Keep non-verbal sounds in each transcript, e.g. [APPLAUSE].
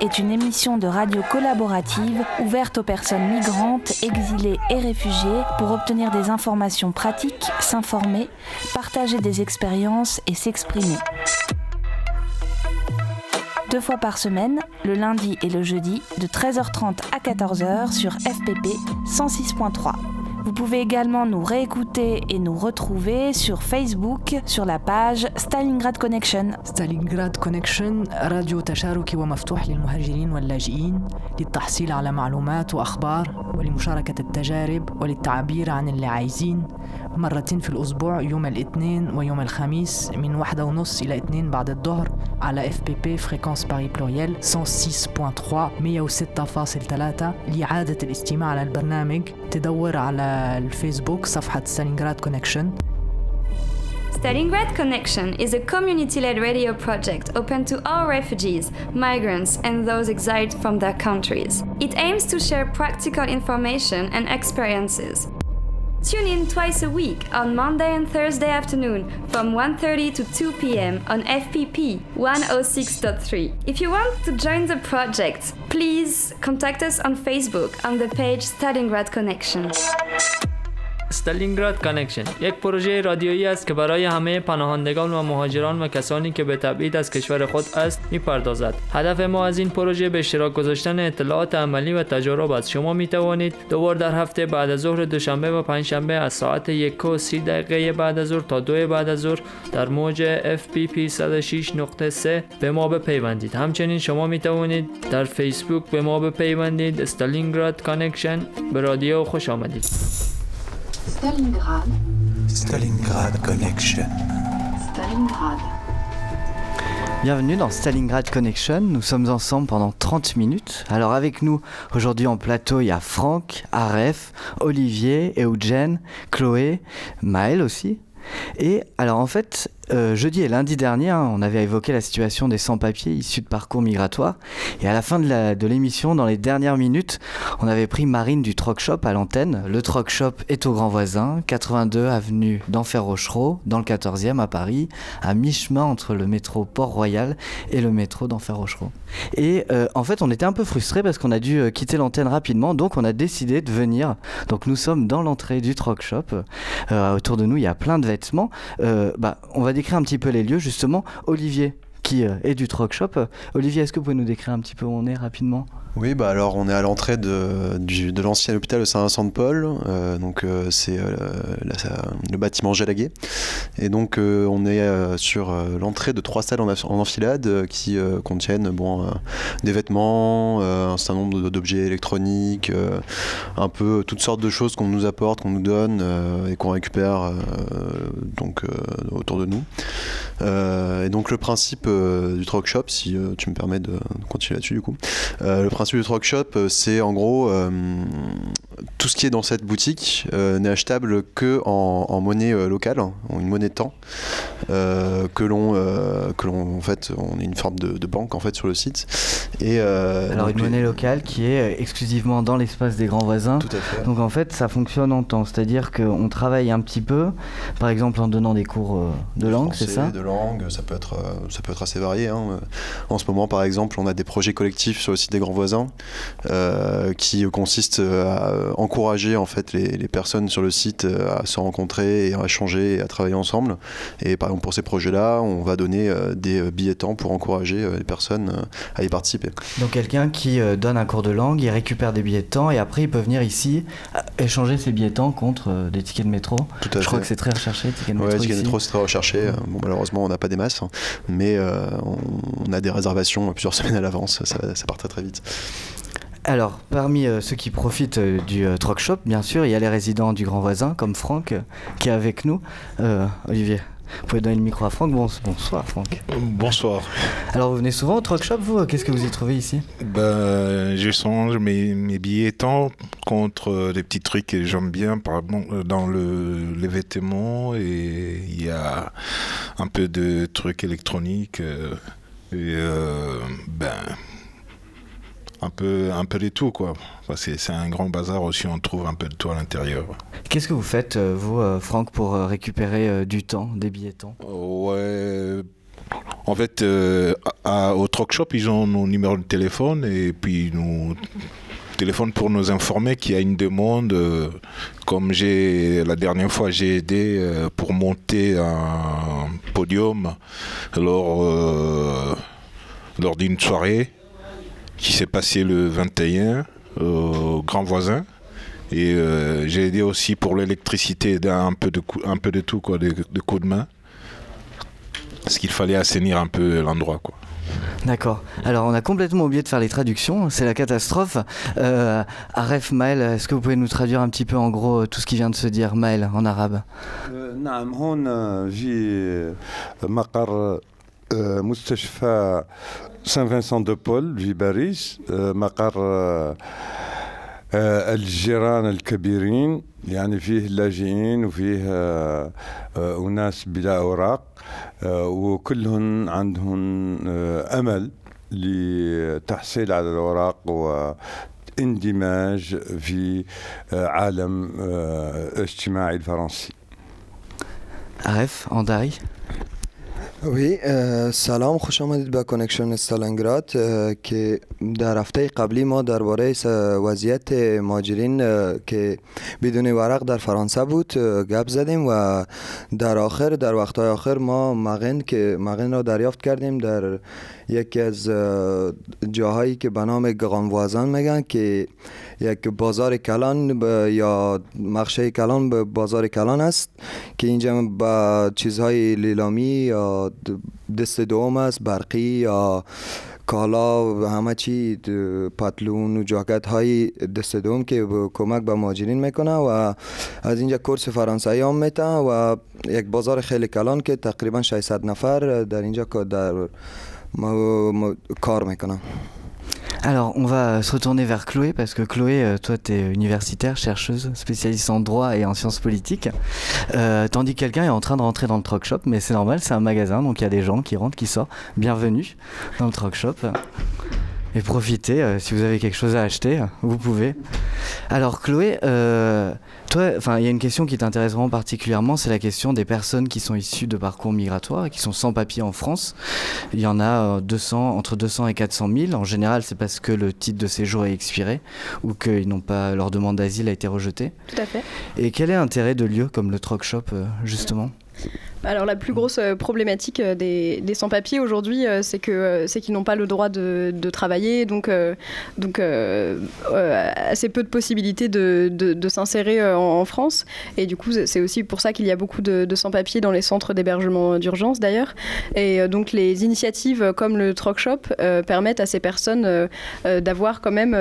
Est une émission de radio collaborative ouverte aux personnes migrantes, exilées et réfugiées pour obtenir des informations pratiques, s'informer, partager des expériences et s'exprimer. Deux fois par semaine, le lundi et le jeudi, de 13h30 à 14h sur FPP 106.3. Vous pouvez également nous réécouter et nous retrouver sur Facebook sur la page Stalingrad Connection. ستالينغراد كونكشن راديو تشاركي ومفتوح للمهاجرين واللاجئين للتحصيل على معلومات وأخبار ولمشاركة التجارب وللتعبير عن اللي عايزين مرتين في الأسبوع يوم الاثنين ويوم الخميس من واحدة ونص إلى اتنين بعد الظهر على اف بي بي فريكونس باري بلوريال 106.3 106.3 لإعادة الاستماع على البرنامج تدور على الفيسبوك صفحة ستالينغراد كونكشن Stalingrad Connection is a community led radio project open to all refugees, migrants, and those exiled from their countries. It aims to share practical information and experiences. Tune in twice a week on Monday and Thursday afternoon from 1:30 to 2 p.m. on FPP 106.3. If you want to join the project, please contact us on Facebook on the page Stalingrad Connection. استالینگراد کانکشن یک پروژه رادیویی است که برای همه پناهندگان و مهاجران و کسانی که به تبعید از کشور خود است می‌پردازد. هدف ما از این پروژه به اشتراک گذاشتن اطلاعات عملی و تجارب است. شما می توانید دوبار در هفته بعد از ظهر دوشنبه و پنجشنبه از ساعت یک و سی دقیقه بعد از ظهر تا دو بعد از ظهر در موج FPP 106.3 به ما بپیوندید. همچنین شما می توانید در فیسبوک به ما بپیوندید. استالینگراد کانکشن به رادیو خوش آمدید. Stalingrad, Stalingrad Connection. Stalingrad, Bienvenue dans Stalingrad Connection. Nous sommes ensemble pendant 30 minutes. Alors avec nous aujourd'hui en plateau, il y a Franck, Aref, Olivier, Eugène, Chloé, Maël aussi. Et alors en fait, euh, jeudi et lundi dernier, hein, on avait évoqué la situation des sans-papiers issus de parcours migratoires. Et à la fin de l'émission, dans les dernières minutes, on avait pris Marine du Troc Shop à l'antenne. Le Troc Shop est au Grand Voisin, 82 avenue d'Enfer Rochereau, dans le 14e à Paris, à mi-chemin entre le métro Port-Royal et le métro d'Enfer Rochereau. Et euh, en fait, on était un peu frustrés parce qu'on a dû euh, quitter l'antenne rapidement, donc on a décidé de venir. Donc nous sommes dans l'entrée du Troc Shop. Autour de nous, il y a plein de vêtements. Bah, on va décrire un petit peu les lieux, justement. Olivier, qui euh, est du Troc Shop. Euh, Olivier, est-ce que vous pouvez nous décrire un petit peu où on est rapidement? Oui, bah alors on est à l'entrée de, de l'ancien hôpital de Saint-Vincent-de-Paul, euh, donc euh, c'est euh, le bâtiment Gélaguet, et donc on est sur l'entrée de trois salles en, enfilade qui contiennent bon, des vêtements, un certain nombre de- d'objets électroniques, un peu toutes sortes de choses qu'on nous apporte, qu'on nous donne et qu'on récupère donc autour de nous. Et donc le principe du Troc Shop, si tu me permets de continuer là-dessus du coup, principe du Truck Shop, euh, c'est en gros euh, tout ce qui est dans cette boutique euh, n'est achetable que en, en monnaie locale, en une monnaie temps, euh, que l'on, que l'on, en fait, on est une forme de, de banque en fait sur le site. Et Alors donc, une monnaie locale qui est exclusivement dans l'espace des grands voisins. Tout à fait. Donc en fait, ça fonctionne en temps, c'est-à-dire qu'on travaille un petit peu, par exemple en donnant des cours de langue, c'est ça De langue, ça peut être, ça peut être assez varié. hein. En ce moment, par exemple, on a des projets collectifs sur le site des grands voisins euh, qui consistent à encourager en fait les, les personnes sur le site euh, à se rencontrer et à échanger et à travailler ensemble. Et par exemple, pour ces projets-là, on va donner euh, des billets temps pour encourager les personnes à y participer. Donc quelqu'un qui donne un cours de langue, il récupère des billets de temps et après il peut venir ici échanger ses billets de temps contre des tickets de métro. Tout à Je crois que c'est très recherché, les tickets de Ouais, métro ticket de métro, c'est très recherché. Bon, malheureusement, on n'a pas des masses, hein. mais euh, on, on a des réservations plusieurs [LAUGHS] semaines à l'avance. Ça, ça part très très vite. Alors, parmi euh, ceux qui profitent euh, du euh, Troc Shop, bien sûr, il y a les résidents du Grand Voisin, comme Franck, euh, qui est avec nous. Olivier, vous pouvez donner le micro à Franck. Bon, bonsoir, Franck. Bonsoir. Alors, vous venez souvent au Troc Shop, vous? Qu'est-ce que vous y trouvez ici? Ben, je change mes, mes billets temps contre des petits trucs que j'aime bien, par exemple, dans le, les vêtements et il y a un peu de trucs électroniques et ben un peu un peu de tout quoi. Parce que c'est un grand bazar aussi, on trouve un peu de tout à l'intérieur. Qu'est-ce que vous faites, euh, vous, euh, Franck, pour euh, récupérer du temps, des billets de temps? Ouais, en fait, euh, à- au truck shop, ils ont nos numéros de téléphone et puis ils nous téléphonent pour nous informer qu'il y a une demande. euh, comme j'ai la dernière fois, j'ai aidé euh, pour monter un podium lors, lors d'une soirée qui s'est passée le 21 au Grand Voisin. Et euh, j'ai aidé aussi pour l'électricité, d'un- un peu de, coup- un peu de tout, quoi, de, de coups de main. Parce qu'il fallait assainir un peu l'endroit, quoi. D'accord. Alors, on a complètement oublié de faire les traductions. C'est la catastrophe. Euh, Aref Maël, est-ce que vous pouvez nous traduire un petit peu en gros euh, tout ce qui vient de se dire, Maël, en arabe? آه، مستشفى سان فينسون دو بول في باريس آه، مقر آه، الجيران الكبيرين يعني فيه لاجئين وفيه أناس بلا أوراق وكلهم عندهم أمل لتحصيل على الأوراق و اندماج في عالم اجتماعي الفرنسي. عرف أنداي؟ وی اه، سلام خوش آمدید به کنکشن استالنگراد که در هفته قبلی ما درباره وضعیت ماجرین که بدون ورق در فرانسه بود گپ زدیم و در آخر در وقتهای آخر ما مغن که مغن را دریافت کردیم در یکی از اه، جاهایی که به نام گغانوازان میگن که یک بازار کلان یا مخشه کلان به بازار کلان است که اینجا با چیزهای لیلامی یا دست دوم است برقی یا کالا و همه چی پتلون و جاکت های دست دوم که کمک به مهاجرین می‌کنه و از اینجا کورس فرانسوی هم میتن و یک بازار خیلی کلان که تقریبا 600 نفر در اینجا در کار می‌کنن. Alors, on va se retourner vers Chloé, parce que Chloé, euh, toi, tu universitaire, chercheuse, spécialiste en droit et en sciences politiques. Euh, tandis que quelqu'un est en train de rentrer dans le truck shop, mais c'est normal, c'est un magasin, donc il y a des gens qui rentrent, qui sortent. Bienvenue dans le truck shop. Et profitez, euh, si vous avez quelque chose à acheter, vous pouvez. Alors, Chloé, euh, toi, enfin, il y a une question qui t'intéresse vraiment particulièrement, c'est la question des personnes qui sont issues de parcours migratoires et qui sont sans papier en France. Il y en a euh, 200, entre 200 et 400 000. En général, c'est parce que le titre de séjour est expiré ou qu'ils n'ont pas leur demande d'asile a été rejetée. Tout à fait. Et quel est l'intérêt de lieux comme le Truck Shop, euh, justement? Alors la plus grosse euh, problématique euh, des, sans-papiers aujourd'hui, euh, c'est que c'est qu'ils n'ont pas le droit de, travailler, donc donc assez peu de possibilités de, de, s'insérer en, France. Et du coup, c'est- aussi pour ça qu'il y a beaucoup de, sans-papiers dans les centres d'hébergement d'urgence d'ailleurs. Et donc les initiatives comme le Truck Shop permettent à ces personnes d'avoir quand même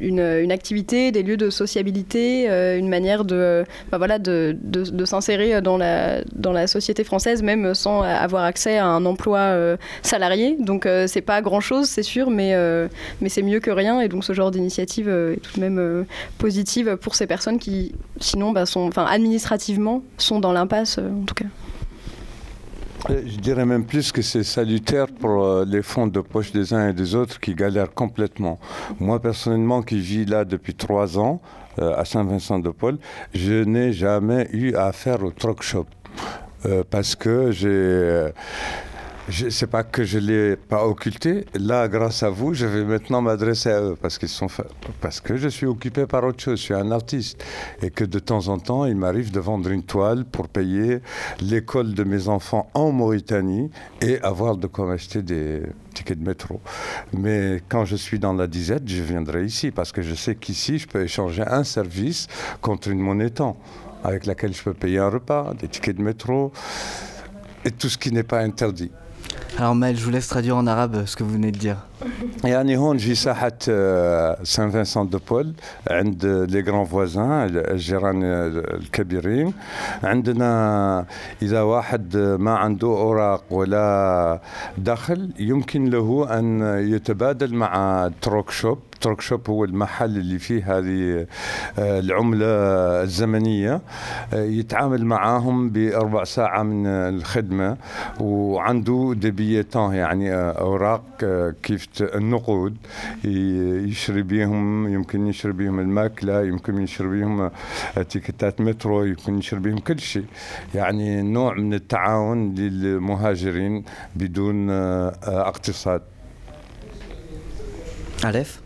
une, une activité, des lieux de sociabilité, une manière de, bah voilà, de, de s'insérer dans la, dans la société française, même sans avoir accès à un emploi euh, salarié. Donc euh, c'est pas grand-chose, c'est sûr, mais, euh, mais c'est mieux que rien. Et donc ce genre d'initiative est tout de même positive pour ces personnes qui, sinon, bah, sont, enfin, administrativement, sont dans l'impasse, en tout cas. Je dirais même plus que c'est salutaire pour les fonds de poche des uns et des autres qui galèrent complètement. Moi, personnellement, qui vis là depuis trois ans, à Saint-Vincent-de-Paul, je n'ai jamais eu affaire au truck shop. Euh, parce que j'ai. euh, je sais pas que je l'ai pas occulté. Là, grâce à vous, je vais maintenant m'adresser à eux parce qu'ils sont parce que je suis occupé par autre chose. Je suis un artiste et que de temps en temps, il m'arrive de vendre une toile pour payer l'école de mes enfants en Mauritanie et avoir de quoi acheter des tickets de métro. Mais quand je suis dans la disette, je viendrai ici parce que je sais qu'ici, je peux échanger un service contre une monnaie temps avec laquelle je peux payer un repas, des tickets de métro et tout ce qui n'est pas interdit. Alors Maël, je vous laisse traduire en arabe ce que vous venez de dire. [LAUGHS] يعني هون في ساحة آه، سان فينسون دو بول عند لي غران فوازان الجيران الكبيرين. عندنا إذا واحد ما عنده أوراق ولا دخل يمكن له أن يتبادل مع تروك شوب التروك شوب هو المحل اللي فيه هذه آه، العملة الزمنية. آه، يتعامل معاهم بأربع ساعة من الخدمة. وعنده دبيتان يعني آه، أوراق آه، كيف النقود يشري بيهم يمكن يشري بيهم الماكلة يمكن يشري بيهم آه، تيكتات مترو يمكن يشري بيهم كل شيء. يعني نوع من التعاون للمهاجرين بدون اقتصاد. ألف؟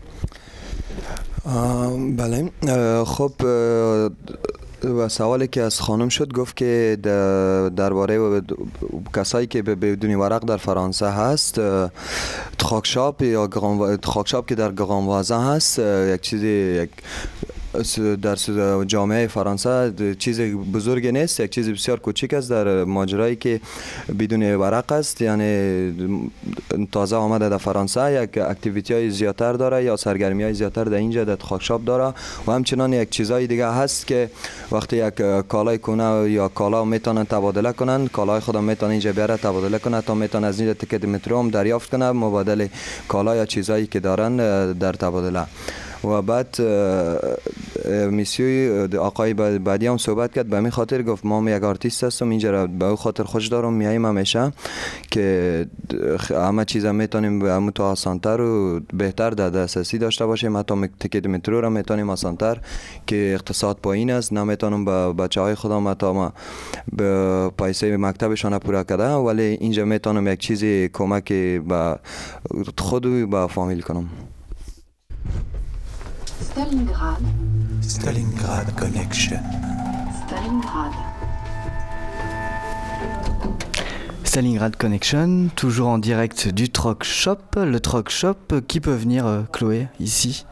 آه، بله آه، خب آه، و سوالی که از خانم شد گفت که درباره کسایی که بدون ورق در فرانسه هست اه، تخاکشاپ یا تخاکشاپ که در گرانوازه هست یک چیزی یک در جامعه فرانسه چیز بزرگی نیست یک چیز بسیار کوچک است در ماجرایی که بدون ورق است. یعنی تازه آمده در فرانسه یک اکتیویتی های زیادتر داره یا سرگرمی های زیادتر در اینجا در خاکشاپ داره و همچنان یک چیزهای دیگه هست که وقتی یک کالای کنه یا کالا می‌تونن تبادله کنن کالای خودم می‌تونه اینجا بیاره تبادله کنه تا می‌تونه از اینجا تکت مترو هم دریافت کنه مبادل کالا یا چیزهایی که دارن در تبادله. و بعد میسیوی آقای بعد- بعدی هم صحبت کرد به همین خاطر گفت ما یک آرتیست هستم اینجا به او خاطر خوش دارم میاییم همیشه که همه چیز هم می‌تونیم به همون تو آسانتر و بهتر در دسترسی داشته باشیم. حتی تکت مترو را می‌تونیم آسانتر که اقتصاد پایین است. نمی‌تونم به بچه های خودم حتی ما به پیسه مکتبشان پورا کرده ولی اینجا می‌تونم یک چیزی کمک به خود و به فامیل کنم. Stalingrad, Stalingrad Connection. Stalingrad, Stalingrad Connection, toujours en direct du Troc Shop. Le Troc Shop, qui peut venir, euh, Chloé, ici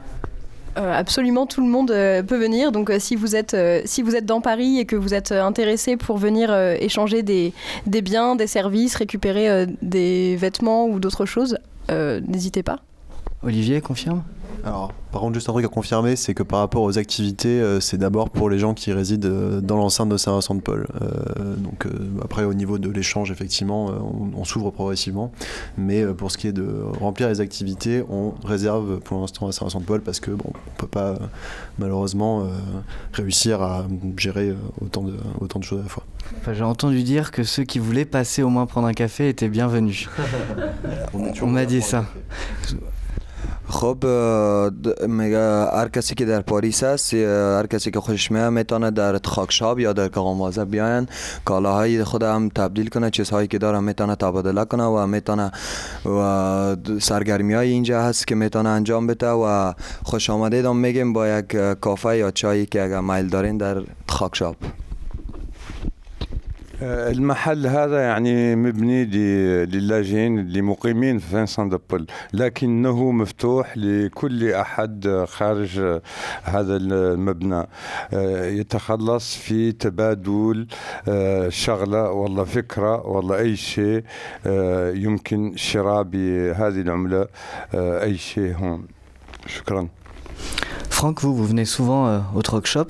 Euh, absolument tout le monde euh, peut venir. Donc euh, si, vous êtes, euh, si vous êtes dans Paris et que vous êtes intéressé pour venir euh, échanger des, des biens, des services, récupérer euh, des vêtements ou d'autres choses, euh, n'hésitez pas. Olivier, confirme Alors, par contre, juste un truc à confirmer, c'est que par rapport aux activités, euh, c'est d'abord pour les gens qui résident euh, dans l'enceinte de Saint-Vincent-de-Paul. Euh, donc, euh, après, au niveau de l'échange, effectivement, euh, on, on s'ouvre progressivement. Mais euh, pour ce qui est de remplir les activités, on réserve pour l'instant à Saint-Vincent-de-Paul parce que bon, on peut pas malheureusement euh, réussir à gérer autant de, autant de choses à la fois. Enfin, J'ai entendu dire que ceux qui voulaient passer au moins prendre un café étaient bienvenus. [LAUGHS] On m'a dit ça. خب هر کسی که در پاریس اه، هر کسی که خوشش میاد می‌تونه در خاکشاب یا در قواموازه بیاین کالاهای خود هم تبدیل کنه چیزهایی که داره می‌تونه تبادله کنه و می‌تونه و سرگرمی های اینجا هست که می‌تونه انجام بده و خوش آمدید هم میگیم با یک کافه یا چایی که اگر میل دارین در خاکشاب. المحل هذا يعني مبني للاجئين اللي مقيمين في فانسان دبل لكنه مفتوح لكل أحد خارج آه، هذا المبنى. آه، يتخلص في تبادل آه، شغلة والله فكرة والله أي شيء آه، يمكن شراء بهذه العملة آه، أي شيء هون. شكرا. Franck, vous, vous venez souvent euh, au Troc Shop.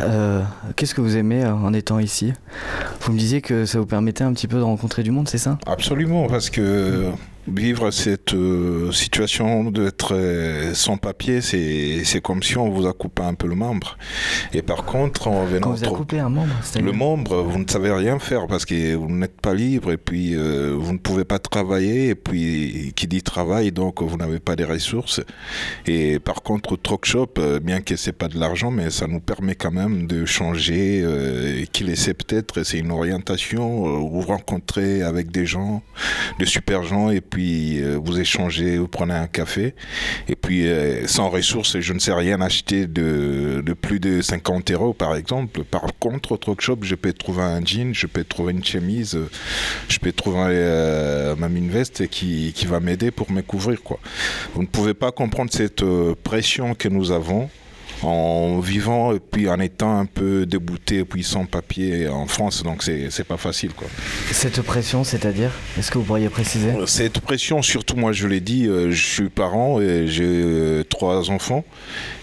Euh, Qu'est-ce que vous aimez euh, en étant ici? Vous me disiez que ça vous permettait un petit peu de rencontrer du monde, c'est ça? Absolument, parce que vivre cette euh, situation d'être euh, sans papier, c'est comme si on vous a coupé un peu le membre. Et par contre, en venant Quand vous a coupé un membre, le membre, vous ne savez rien faire parce que vous n'êtes pas libre et puis euh, vous ne pouvez pas travailler et puis qui dit travail donc vous n'avez pas les ressources. Et par contre, Troc Shop, euh, bien que c'est pas de l'argent, mais ça nous permet quand même de changer, euh, qui laissait peut-être, c'est une orientation, vous rencontrez avec des gens, de super gens et puis euh, vous échangez, vous prenez un café et puis euh, sans ressources, je ne sais rien acheter de, de plus de 50 euros par exemple. Par contre, au Troc Shop, je peux trouver un jean, je peux trouver une chemise, euh, je peux trouver euh, même veste qui, qui va m'aider pour me couvrir. Quoi. Vous ne pouvez pas comprendre cette pression que nous avons en vivant et puis en étant un peu débouté et puis sans papier en France, donc c'est c'est pas facile quoi. Cette pression, c'est-à-dire Est-ce que vous pourriez préciser? Cette pression, surtout moi je l'ai dit, euh, je suis parent et j'ai euh, trois enfants.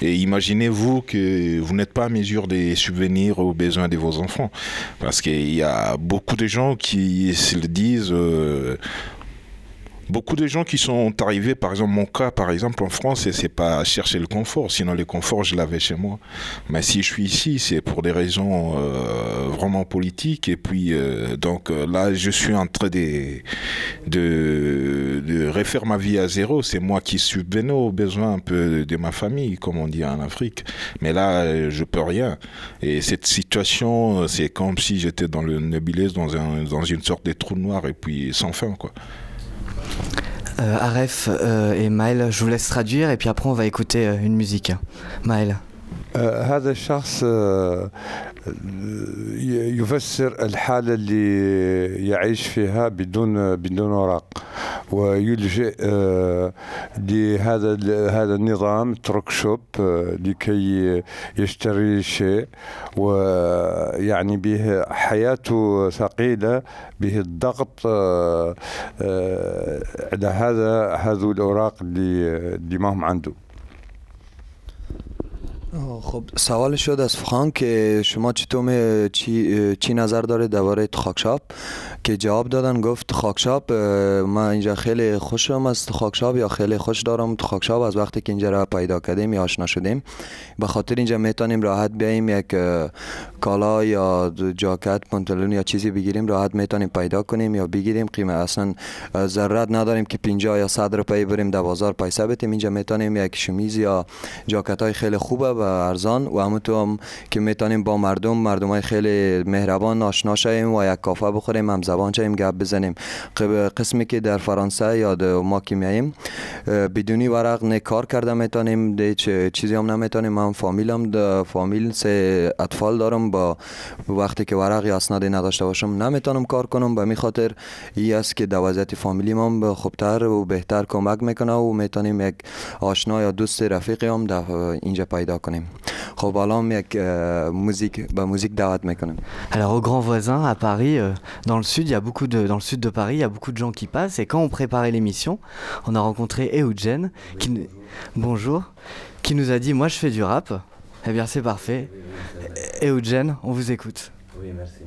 Et imaginez-vous que vous n'êtes pas à mesure de subvenir aux besoins de vos enfants. Parce qu'il y a beaucoup de gens qui se le disent. euh, beaucoup de gens qui sont arrivés, par exemple, mon cas, par exemple, en France, c'est pas chercher le confort. Sinon, le confort, je l'avais chez moi. Mais si je suis ici, c'est pour des raisons euh, vraiment politiques. Et puis, euh, donc euh, là, je suis en train de, de, refaire ma vie à zéro. C'est moi qui subvenais aux besoins un peu de ma famille, comme on dit en Afrique. Mais là, je peux rien. Et cette situation, c'est comme si j'étais dans le nébuleux, dans, dans une sorte de trou noir, et puis sans fin, quoi. Euh, Aref euh, et Maël, je vous laisse traduire et puis après on va écouter euh, une musique. Maël. آه، هذا الشخص آه، ي- يفسر الحالة اللي يعيش فيها بدون بدون اوراق ويلجئ آه، لهذا هذا النظام تروك شوب آه، لكي يشتري شيء. ويعني به حياته ثقيلة به الضغط آه، على هذا هذو الأوراق اللي ما هم عنده. خب سوال شد از فرانک که شما چطور چی, چی نظر داره درباره خاکشاپ؟ که جواب دادن گفت خاکشاپ اه، من اینجا خیلی خوشم از خاکشاپ یا خیلی خوش دارم. تو خاکشاپ از وقتی که اینجا را پیدا کردیم یا آشنا شدیم. به خاطر اینجا می‌تونیم راحت بیاییم یک کالا یا جاکت پانتلون یا چیزی بگیریم راحت می‌تونیم پیدا کنیم یا بگیریم. قیمه اصلا ضرورت نداریم که 50 یا 100 روپیه بریم در بازار پیسه بدیم اینجا می‌تونیم یک شمیز یا جاکت های خیلی خوبه ارزان و همونطور هم که می‌تونیم با مردم مردم های خیلی مهربان آشنا شویم و یک کافه بخوریم هم زبان شویم گپ بزنیم. قسمی که در فرانسه یا در ما که میاییم بدونی ورق نه کار کرده می‌تونیم چیزی هم نمی‌تونیم. من فامیلم فامیل سه اطفال دارم. با وقتی که ورق یا اسنادی نداشته باشم نمی‌تونم کار کنم. به می خاطر ای است که وضعیت فامیلی من خوبتر و بهتر کمک می‌کنه و می‌تونیم یک آشنا یا دوست رفیقی هم در اینجا پیدا کنیم. خب الان یک اه، موزیک به موزیک دعوت میکنم Alors au Grand Voisin à Paris, euh, dans le sud, il y a beaucoup de dans le sud de Paris, il y a beaucoup de gens qui passent et quand on préparait l'émission, on a rencontré Eugen qui nous- bonjour, qui nous a dit moi je fais du rap. Eh bien c'est parfait. Eugen, on vous écoute. Oui, merci.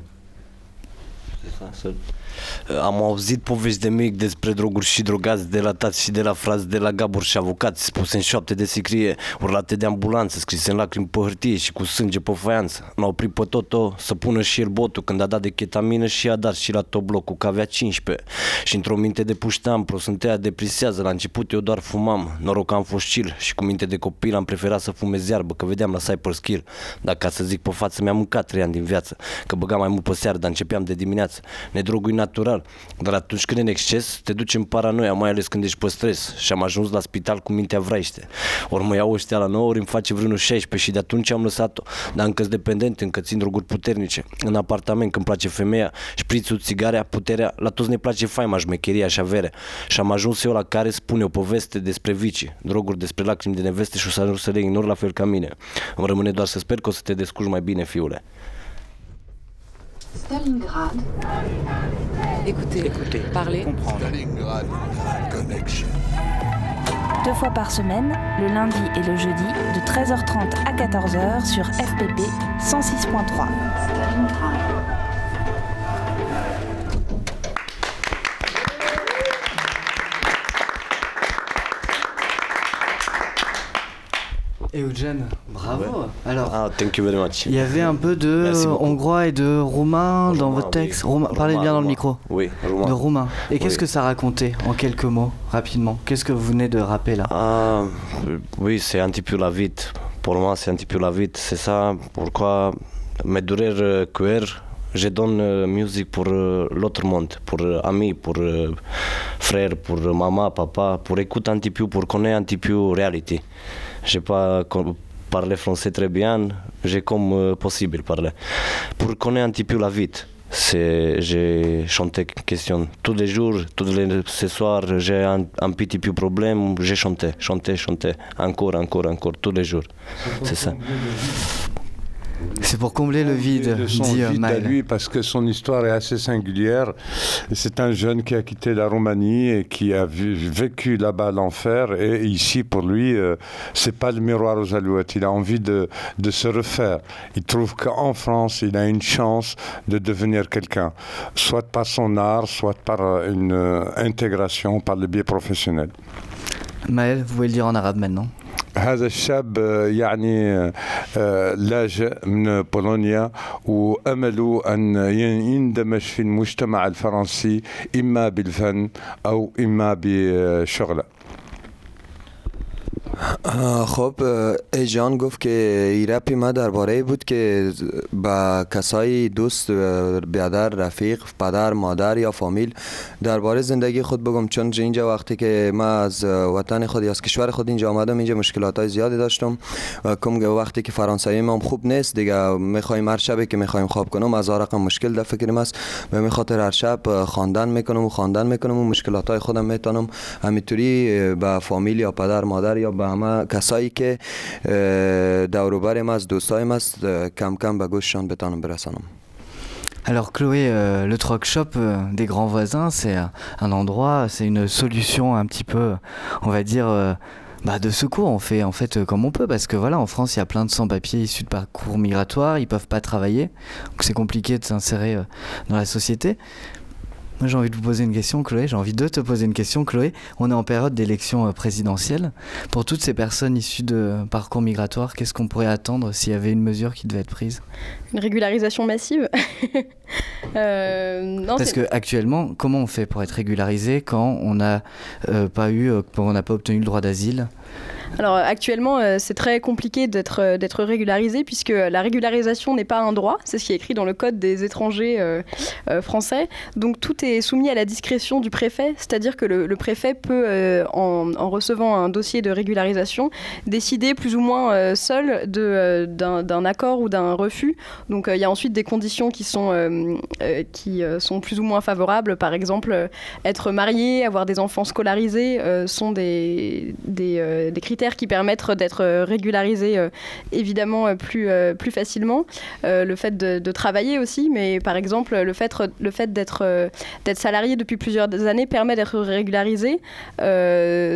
Am auzit povești de mic despre droguri și drogați De la tați și de la frați, de la gaburi și avocați Spuse în șoapte de sicrie, urlate de ambulanță Scrise în lacrimi pe hârtie și cu sânge pe faianță L-a oprit pe Toto să pună și el botul Când a dat de chetamină și a dat și la tot blocul Că avea 15 și într-o minte de pușteam Prosântea deprisează, la început eu doar fumam. Noroc că am fost chill și cu minte de copil Am preferat să fumez iarbă, că vedeam la Cyper Skill Dar ca să zic pe față, mi-am mâncat 3 ani din viață Că băgam mai mult pe seară, dar începeam de dimineață. Nedrogul e natural, dar atunci când e în exces Te duci în paranoia, mai ales când ești pe stres. Și am ajuns la spital cu mintea vraiște Ori mă iau ăștia la 9 ori îmi face vreunul 16 Și de atunci am lăsat-o. Dar încă dependent, încă țin droguri puternice. În apartament când place femeia Șprițul, țigarea, puterea La toți ne place faima, șmecheria și averea. Și am ajuns eu la care spune o poveste despre vicii. Droguri despre lacrimi de neveste și o să ajung să le ignor la fel ca mine. Îmi rămâne doar să sper că o să te descurci mai bine, fiule Stalingrad, Écoutez, Écoutez, parlez, Stalingrad Connection. Deux fois par semaine, le lundi et le jeudi, de 13h30 à 14h sur FPP 106.3. Stalingrad, Eugen, bravo. Alors Ah, thank you very much il y avait un peu de hongrois et de roumain dans Roumain, votre texte. oui. Roumain- parlez Roumain, bien dans le micro. Oui, roumain. De roumain. Et qu'est-ce que ça racontait en quelques mots, rapidement? Qu'est-ce que vous venez de rapper là? Ah, euh, oui, c'est un petit peu la vie. Pour moi, c'est un petit peu la vie. C'est ça pourquoi? Mes douleurs cœur, je donne euh, musique pour euh, l'autre monde, pour euh, amis, pour frères, pour maman, papa, pour écouter un petit peu, pour connaître un petit peu la réalité. Je pas con- parler français très bien, j'ai comme euh, possible parler. Pour connaître un petit peu la vie. C'est, j'ai chanté question tous les jours, tous les ce soir, j'ai un, un petit peu problème, j'ai chanté, chanté, chanté, encore, encore, encore, tous les jours. C'est ça. C'est pour combler le vide, de son dit euh, vide à Maël. lui parce que son histoire est assez singulière. C'est un jeune qui a quitté la Roumanie et qui a vu- vécu là-bas l'enfer et ici pour lui euh, c'est pas le miroir aux alouettes. Il a envie de, de se refaire. Il trouve qu'en France il a une chance de devenir quelqu'un, soit par son art, soit par euh, une euh, intégration par le biais professionnel. Maël, vous pouvez le dire en arabe maintenant. هذا الشاب آه، يعني آه، آه، لاجئ من بولونيا وأمل أن يندمج في المجتمع الفرنسي إما بالفن أو إما بشغلة. خب ایجان گفت که ایرپی ما درباره ای بود که با کسای دوست بیادر رفیق پدر مادر یا فامیل درباره زندگی خود بگم. چون اینجا وقتی که ما از وطن خود یا از کشور خود اینجا آمدم اینجا مشکلات های زیادی داشتم. و کم وقتی که فرانسوی هم خوب نیست دیگه می‌خوایم هر شبی که می‌خوایم خواب کنم از رقم مشکل در فکرم است. به می خاطر هر شب خواندن می‌کنم و خواندن می‌کنم و مشکلات های خودم می‌تونم. همینطوری به فامیل یا پدر مادر یا به همه کسایی که اه، دور و برم از دوستایم است اه، کم کم به گوششان بتانم برسانم Alors Chloé, euh, le Troc Shop euh, des grands voisins, c'est un, un endroit, c'est une solution un petit peu, on va dire, euh, bah, de secours. On fait en fait euh, comme on peut parce que voilà, en France, il y a plein de sans-papiers issus de parcours migratoires, ils peuvent pas travailler, donc c'est compliqué de s'insérer euh, dans la société. Moi, j'ai envie de vous poser une question, Chloé. J'ai envie de te poser une question, Chloé. On est en période d'élection euh, présidentielle. Pour toutes ces personnes issues de parcours migratoires, qu'est-ce qu'on pourrait attendre s'il y avait une mesure qui devait être prise? Une régularisation massive. [LAUGHS] Euh, non, Parce que actuellement, comment on fait pour être régularisé quand on n'a euh, pas eu, quand on n'a pas obtenu le droit d'asile? Alors actuellement, euh, c'est très compliqué d'être euh, d'être régularisé puisque la régularisation n'est pas un droit. C'est ce qui est écrit dans le code des étrangers euh, français. Donc tout est soumis à la discrétion du préfet, c'est-à-dire que le, préfet peut, en, recevant un dossier de régularisation, décider plus ou moins seul d'un accord ou d'un refus. Donc il y a ensuite des conditions qui sont plus ou moins favorables. Par exemple, être marié, avoir des enfants scolarisés sont des, des critères qui permettent d'être euh, régularisé euh, évidemment euh, plus, plus facilement. Le fait de, de travailler aussi, mais par exemple le fait, le fait d'être salarié depuis plusieurs années permet d'être régularisé.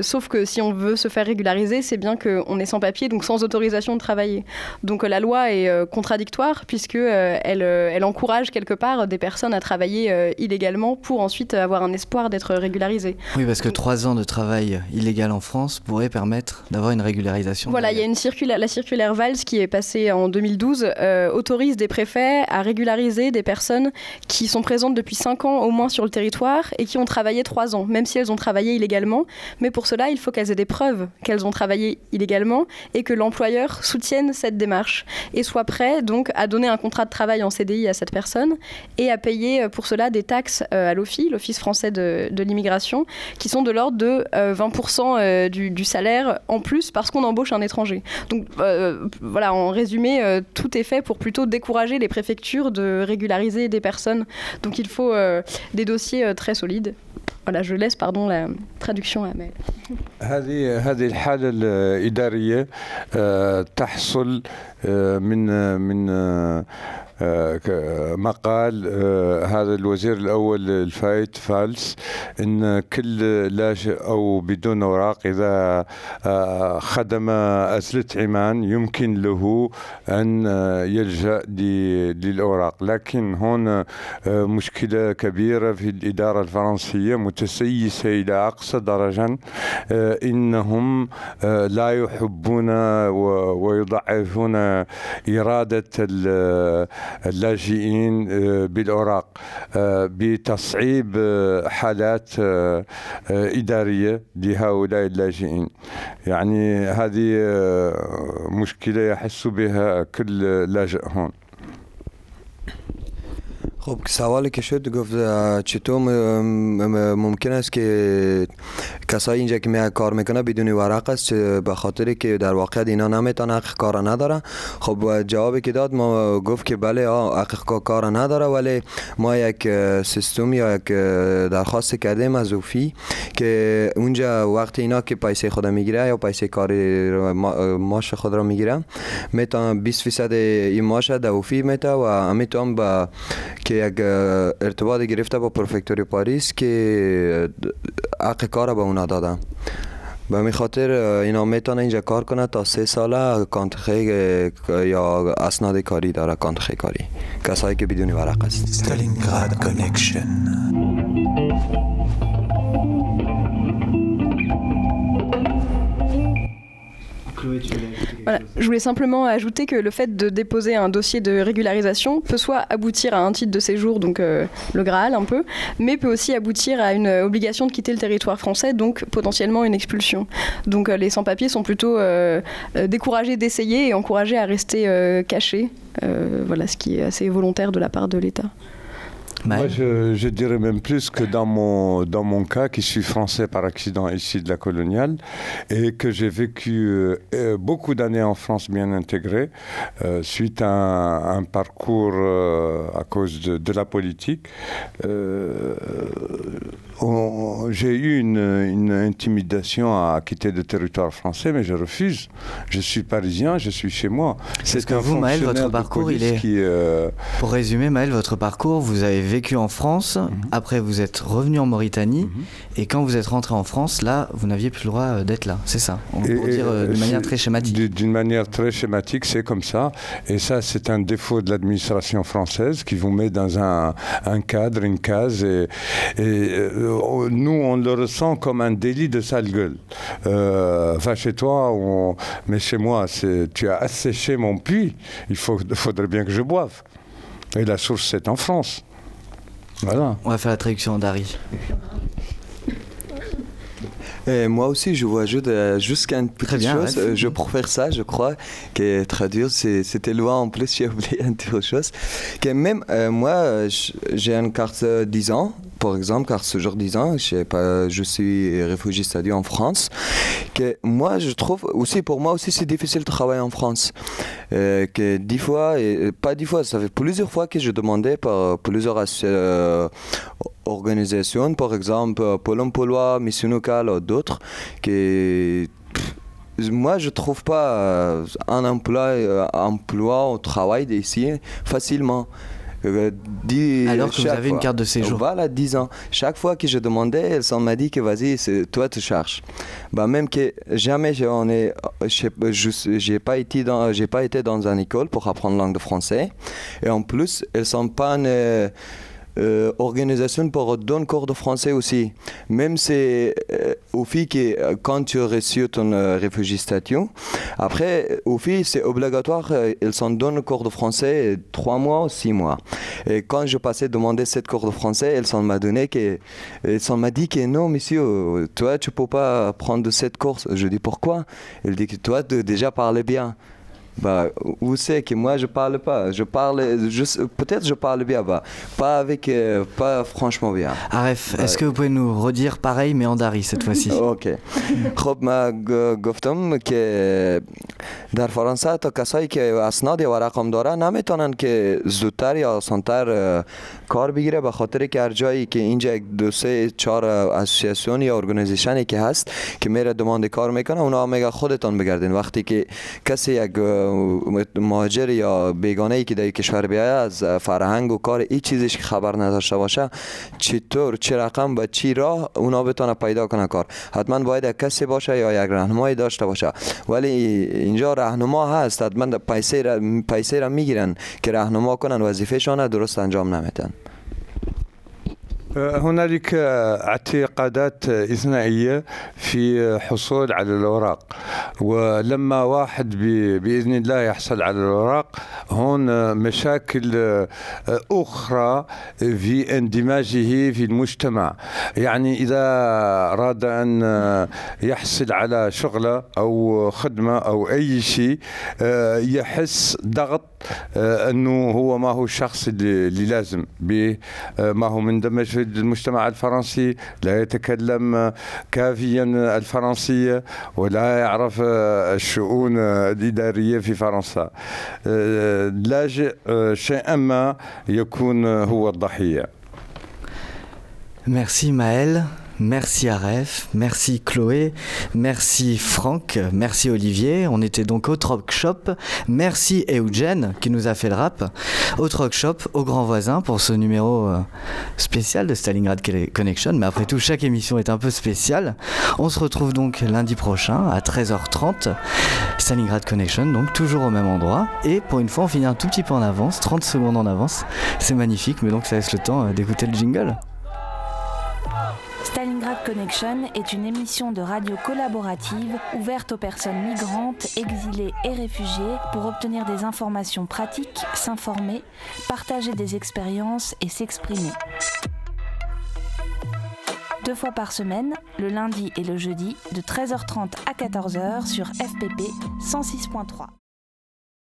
Sauf que si on veut se faire régulariser, c'est bien qu'on est sans papier, donc sans autorisation de travailler. Donc la loi est contradictoire puisque elle, elle encourage quelque part des personnes à travailler illégalement pour ensuite avoir un espoir d'être régularisé. Oui, parce que trois ans de travail illégal en France pourrait permettre d'avoir une régularisation. Voilà, il y a une circulaire, la circulaire Valls qui est passée en 2012 euh, autorise des préfets à régulariser des personnes qui sont présentes depuis 5 ans au moins sur le territoire et qui ont travaillé 3 ans, même si elles ont travaillé illégalement. Mais pour cela, il faut qu'elles aient des preuves qu'elles ont travaillé illégalement et que l'employeur soutienne cette démarche et soit prêt donc à donner un contrat de travail en CDI à cette personne et à payer euh, pour cela des taxes euh, à l'OFI, l'Office français de, de l'immigration, qui sont de l'ordre de euh, 20% euh, du, du salaire en plus parce qu'on embauche un étranger. Donc euh, voilà, en résumé, euh, tout est fait pour plutôt décourager les préfectures de régulariser des personnes. Donc il faut euh, des dossiers euh, très solides. Voilà, je laisse pardon la traduction à Maëlle. هذه هذه الحالة الإدارية آه، تحصل آه، من آه، من آه، آه، ك- آه، مقال آه، هذا الوزير الأول الفايت فالس إن كل لاجئ أو بدون أوراق إذا آه، خدم اسلت عمان يمكن له أن يلجأ للأوراق. لكن هنا مشكلة كبيرة في الإدارة الفرنسية متسيسة إلى أقصى درجة إنهم لا يحبون ويضعفون إرادة اللاجئين آه، بالأوراق آه، بتصعيب آه، حالات إدارية لهؤلاء اللاجئين. يعني هذه مشكلة يحس بها كل لاجئ هون. خب سوالی که شد گفت چطور ممکن است که کسایی اینجا که می کار می‌کنه بدون ورق است به خاطر که در واقع اینا نمی‌تونه حق کار نداره خب جوابی که داد ما گفت که بله حق کار نداره ولی ما یک سیستم یا یک درخواست کردیم از اوفی که اونجا وقت اینا که پیسه خود می‌گیره یا پیسه کاری ماش خود را می‌گیره می‌تونه 20 فیصد این ماش در اوفی میته و می‌تونم با که یک ارتباط گرفته با پروفکتوری پاریس که حق کار به اونا دادم به می خاطر اینا می‌تونه اینجا کار کنه تا سه ساله کانتخه یا اسناد کاری داره کانتخه کاری. کسایی که بدون ورق است Stalingrad Connection. Voilà. Je voulais simplement ajouter que le fait de déposer un dossier de régularisation peut soit aboutir à un titre de séjour, donc euh, le Graal un peu, mais peut aussi aboutir à une obligation de quitter le territoire français, donc potentiellement une expulsion. Donc euh, les sans-papiers sont plutôt euh, euh, découragés d'essayer et encouragés à rester euh, cachés. Euh, voilà, ce qui est assez volontaire de la part de l'État. Moi, je, dirais même plus que dans mon, dans mon cas, qui suis français par accident ici de la coloniale, et que j'ai vécu euh, euh, beaucoup d'années en France bien intégré, euh, suite à un, parcours à cause de, la politique, j'ai eu une, une intimidation à quitter le territoire français, mais je refuse. Je suis parisien, je suis chez moi. C'est ce que vous, Maël, votre parcours, il est. qui, euh, Pour résumer, Maël, votre parcours, vous avez vécu en France, Mhm. après vous êtes revenu en Mauritanie, et quand vous êtes rentré en France, là, vous n'aviez plus le droit euh, d'être là. C'est ça, on- Et- pour dire euh, euh, manière très schématique. du- D'une manière très schématique, c'est comme ça. Et ça, c'est un défaut de l'administration française qui vous met dans un, un cadre, une case. Et, et, euh, nous, on le ressent comme un délit de sale gueule. Euh, Enfin, chez toi, on- mais chez moi, c'est tu as asséché mon puits. Il faut, faudrait bien que je boive. Et la source, c'est en France. Voilà. On va faire la traduction d'Harry. Et moi aussi, je vois juste, euh, juste une petite bien, chose. ouais. Euh, Je préfère ça, je crois, que traduire, c'est- c'était loin en plus, j'ai [LAUGHS] oublié une petite chose. Que même euh, moi, euh, j'ai une carte euh, 10 ans, par exemple, carte séjour 10 ans, je, suis réfugié c'est-à-dire en France. Que moi, je trouve aussi, pour moi aussi, c'est difficile de travailler en France. Euh, que dix fois, et pas dix fois, ça fait plusieurs fois que je demandais par plusieurs euh, organisations, par exemple Pôle emploi, Mission locale d'autres, que moi je trouve pas euh, un emploi, euh, emploi au travail d'ici facilement. Euh, Alors que vous avez une carte de séjour. Voilà, 10 ans. Chaque fois que je demandais, elle s'en m'a dit que vas-y, toi tu cherches. Bah même que jamais j'en ai, je sais pas, je- j'ai pas été dans, j'ai pas été dans une école pour apprendre langue de français. Et en plus, elles sont pas une euh, organisation pour donner cours de français aussi. Même c'est euh, filles qui, euh, quand tu reçu ton euh, réfugié statut, après, filles, c'est obligatoire, euh, elles s'en donnent cours de français trois mois ou six mois. Et quand je passais demander cette cours de français, elles s'en m'a donné que, s'en m'a dit que non, monsieur, toi, tu peux pas prendre cette course. Je dis pourquoi? Elle dit que toi, tu déjà parlais bien. Bah, où c'est que moi je parle pas. Je parle, peut-être je parle bien, bah, pas avec, euh, pas franchement bien. Aref, est-ce que vous pouvez nous redire pareil mais en Dari cette fois-ci? اوکی خب گ- گفتم که در فرانسه تا کسایی که اسناد یا ورقم داره نمی‌تونن که زودتر یا آسانتر کار بگیره به خاطر که هر جایی که اینجا یک دو سه چهار اسوسیاسیون یا ارگانیزیشنی که هست که میره دماند کار می‌کنه اونا میگه خودتان بگردین وقتی که کسی یک مهاجر یا بیگانه ای که در کشور بیایه از فرهنگ و کار این چیزش که خبر نداشته باشه چطور چه رقم و چی راه اونا بتونه پیدا کنه کار. حتما باید یک کسی باشه یا یک راهنمایی داشته باشه. ولی اینجا راهنما هست حتما پیسه را, پیسه را می‌گیرن که راهنما کنن وظیفهشان درست انجام نمیدن. هنالك اعتقادات إثنائية في حصول على الأوراق. ولما واحد بإذن الله يحصل على الأوراق هون مشاكل أخرى في اندماجه في المجتمع. يعني إذا أراد أن يحصل على شغلة أو خدمة أو أي شيء يحس ضغط أنه هو ما هو الشخص اللي اللي لازم به ما هو مندمج في المجتمع الفرنسي لا يتكلم كافيا الفرنسية ولا يعرف الشؤون الإدارية في فرنسا لاجئ شيئا ما يكون هو الضحية Merci Maël. Merci Aref, merci Chloé, merci Franck, merci Olivier. On était donc au Rock Shop. Merci Eugène qui nous a fait le rap. Au Rock Shop, au grand voisin pour ce numéro euh, spécial de Stalingrad Connection. Mais après tout, chaque émission est un peu spéciale. On se retrouve donc lundi prochain à 13h30. Stalingrad Connection, donc toujours au même endroit. Et pour une fois, on finit un tout petit peu en avance, 30 secondes en avance. C'est magnifique, mais donc ça laisse le temps euh, d'écouter le jingle. Stalingrad Connection est une émission de radio collaborative ouverte aux personnes migrantes, exilées et réfugiées pour obtenir des informations pratiques, s'informer, partager des expériences et s'exprimer. Deux fois par semaine, le lundi et le jeudi, de 13h30 à 14h sur FPP 106.3.